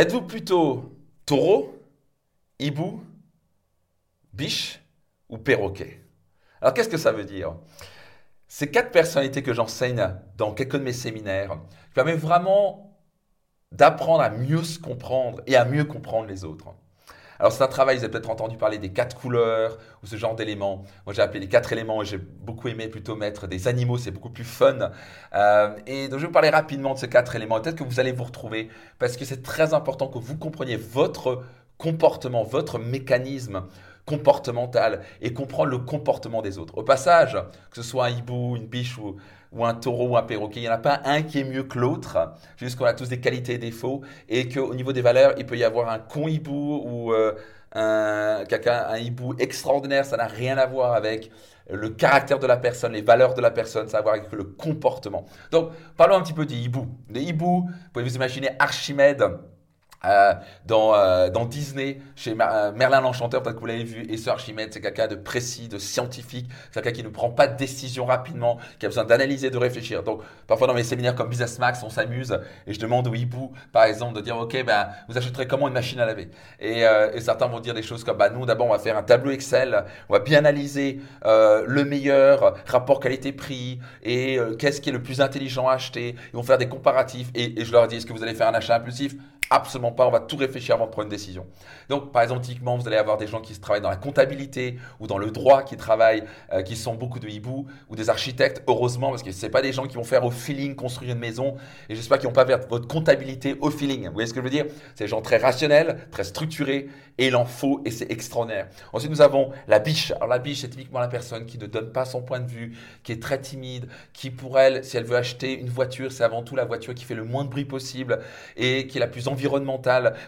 Êtes-vous plutôt taureau, hibou, biche ou perroquet? Alors qu'est-ce que ça veut dire? Ces quatre personnalités que j'enseigne dans quelques de mes séminaires permettent vraiment d'apprendre à mieux se comprendre et à mieux comprendre les autres. Alors c'est un travail, vous avez peut-être entendu parler des quatre couleurs ou ce genre d'éléments. Moi j'ai appelé les quatre éléments et j'ai beaucoup aimé plutôt mettre des animaux, c'est beaucoup plus fun. Euh, et donc je vais vous parler rapidement de ces quatre éléments. Peut-être que vous allez vous retrouver parce que c'est très important que vous compreniez votre comportement, votre mécanisme comportemental et comprendre le comportement des autres. Au passage, que ce soit un hibou, une biche ou, ou un taureau ou un perroquet, il n'y en a pas un qui est mieux que l'autre, juste qu'on a tous des qualités et défauts, et qu'au niveau des valeurs, il peut y avoir un con hibou ou euh, un, un hibou extraordinaire, ça n'a rien à voir avec le caractère de la personne, les valeurs de la personne, ça a à voir avec le comportement. Donc, parlons un petit peu des hiboux. Les hiboux, vous pouvez vous imaginer Archimède, euh, dans, euh, dans, Disney, chez euh, Merlin l'Enchanteur, peut-être que vous l'avez vu, et Sir Archimède, c'est quelqu'un de précis, de scientifique, c'est quelqu'un qui ne prend pas de décision rapidement, qui a besoin d'analyser, de réfléchir. Donc, parfois dans mes séminaires comme Business Max, on s'amuse, et je demande au hibou, par exemple, de dire, OK, ben, vous achèterez comment une machine à laver? Et, et, certains vont dire des choses comme, bah, nous, d'abord, on va faire un tableau Excel, on va bien analyser le meilleur rapport qualité-prix, et qu'est-ce qui est le plus intelligent à acheter, ils vont faire des comparatifs, et, et je leur dis, est-ce que vous allez faire un achat impulsif? Absolument pas, on va tout réfléchir avant de prendre une décision. Donc, par exemple, typiquement, vous allez avoir des gens qui travaillent dans la comptabilité ou dans le droit, qui travaillent, euh, qui sont beaucoup de hiboux ou des architectes, heureusement, parce que ce pas des gens qui vont faire au feeling construire une maison et j'espère qu'ils vont pas faire votre comptabilité au feeling. Vous voyez ce que je veux dire? C'est des gens très rationnels, très structurés et il en faut et c'est extraordinaire. Ensuite, nous avons la biche. Alors, la biche, c'est typiquement la personne qui ne donne pas son point de vue, qui est très timide, qui pour elle, si elle veut acheter une voiture, c'est avant tout la voiture qui fait le moins de bruit possible et qui est la plus envie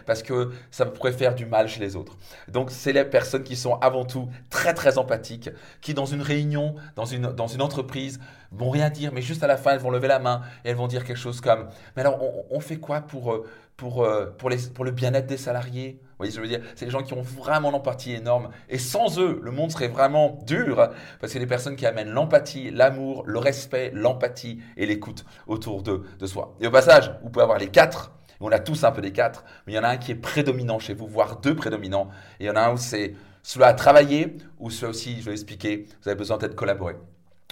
parce que ça pourrait faire du mal chez les autres. Donc, c'est les personnes qui sont avant tout très, très empathiques, qui dans une réunion, dans une, dans une entreprise, vont rien dire, mais juste à la fin, elles vont lever la main et elles vont dire quelque chose comme Mais alors, on, fait quoi pour, euh, pour, euh, pour, les, pour le bien-être des salariés? Vous voyez ce que je veux dire? C'est les gens qui ont vraiment l'empathie énorme. Et sans eux, le monde serait vraiment dur parce que c'est des personnes qui amènent l'empathie, l'amour, le respect, l'empathie et l'écoute autour de, de soi. Et au passage, vous pouvez avoir les quatre on a tous un peu des quatre, mais il y en a un qui est prédominant chez vous, voire deux prédominants. Et il y en a un où c'est cela à travailler, ou cela aussi, je vais expliquer, vous avez besoin peut-être de collaborer.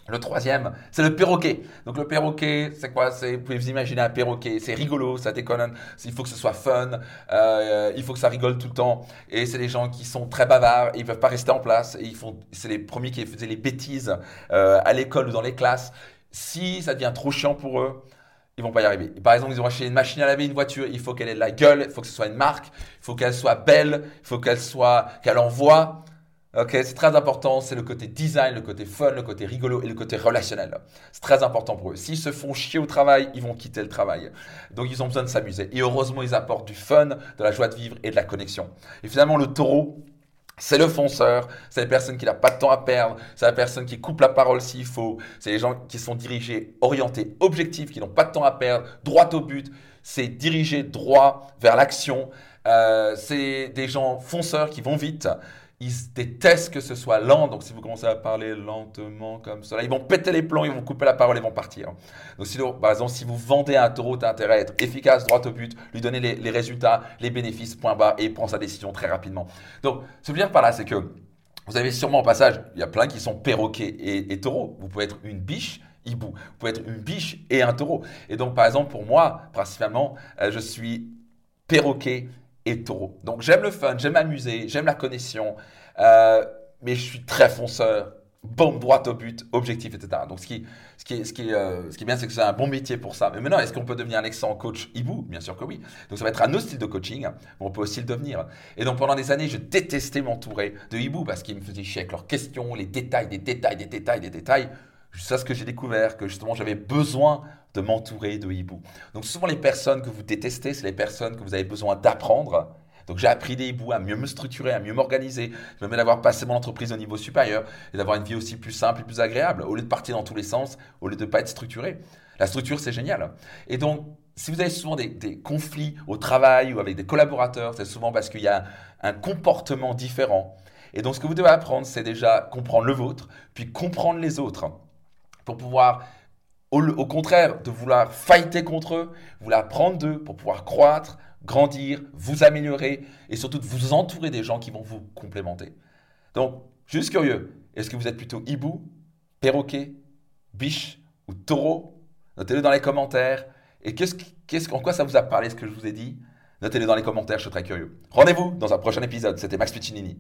Le troisième, c'est le perroquet. Donc le perroquet, c'est quoi? Vous pouvez vous imaginer un perroquet, c'est rigolo, ça déconne, il faut que ce soit fun, euh, il faut que ça rigole tout le temps. Et c'est des gens qui sont très bavards, ils ne peuvent pas rester en place. Et ils c'est les premiers qui faisaient les bêtises euh, à l'école ou dans les classes. Si ça devient trop chiant pour eux, ils vont pas y arriver. Par exemple, ils ont acheté une machine à laver, une voiture, il faut qu'elle ait de la gueule, il faut que ce soit une marque, il faut qu'elle soit belle, il faut qu'elle soit, qu'elle envoie. Ok, c'est très important, c'est le côté design, le côté fun, le côté rigolo et le côté relationnel. C'est très important pour eux. S'ils se font chier au travail, ils vont quitter le travail. Donc ils ont besoin de s'amuser. Et heureusement, ils apportent du fun, de la joie de vivre et de la connexion. Et finalement, le taureau, c'est le fonceur, c'est la personne qui n'a pas de temps à perdre, c'est la personne qui coupe la parole s'il faut, c'est les gens qui sont dirigés, orientés, objectifs, qui n'ont pas de temps à perdre, droit au but, c'est diriger droit vers l'action, euh, c'est des gens fonceurs qui vont vite, ils détestent que ce soit lent. Donc, si vous commencez à parler lentement comme cela, ils vont péter les plombs, ils vont couper la parole et vont partir. Donc, si, par exemple, si vous vendez un taureau, tu as intérêt à être efficace, droit au but, lui donner les, résultats, les bénéfices, point bas, et prendre sa décision très rapidement. Donc, ce que je veux dire par là, c'est que vous avez sûrement au passage, il y a plein qui sont perroquets et, taureaux. Vous pouvez être une biche, hibou. Vous pouvez être une biche et un taureau. Et donc, par exemple, pour moi, principalement, euh, je suis perroquet et taureau. Donc j'aime le fun, j'aime m'amuser, j'aime la connexion, euh, mais je suis très fonceur, bombe droite au but, objectif, etc. Donc ce qui, ce qui, ce qui, euh, ce qui est bien, c'est que c'est un bon métier pour ça. Mais maintenant, est-ce qu'on peut devenir un excellent coach? Hibou Bien sûr que oui. Donc ça va être un autre style de coaching, mais on peut aussi le devenir. Et donc pendant des années, je détestais m'entourer de hibou parce qu'ils me faisaient chier avec leurs questions, les détails, des détails, des détails, des détails. C'est ce que j'ai découvert, que justement j'avais besoin de m'entourer de hiboux. Donc souvent les personnes que vous détestez, c'est les personnes que vous avez besoin d'apprendre. Donc j'ai appris des hiboux à mieux me structurer, à mieux m'organiser, je me d'avoir passé mon entreprise au niveau supérieur et d'avoir une vie aussi plus simple et plus agréable, au lieu de partir dans tous les sens, au lieu de ne pas être structuré. La structure, c'est génial. Et donc, si vous avez souvent des, conflits au travail ou avec des collaborateurs, c'est souvent parce qu'il y a un comportement différent. Et donc, ce que vous devez apprendre, c'est déjà comprendre le vôtre, puis comprendre les autres, pour pouvoir au, contraire de vouloir fighter contre eux, vouloir prendre d'eux pour pouvoir croître, grandir, vous améliorer et surtout de vous entourer des gens qui vont vous complémenter. Donc, juste curieux, est-ce que vous êtes plutôt hibou, perroquet, biche ou taureau? Notez-le dans les commentaires. Et qu'est-ce, qu'est-ce, en quoi ça vous a parlé ce que je vous ai dit? Notez-le dans les commentaires, je suis très curieux. Rendez-vous dans un prochain épisode. C'était Max Piccinini.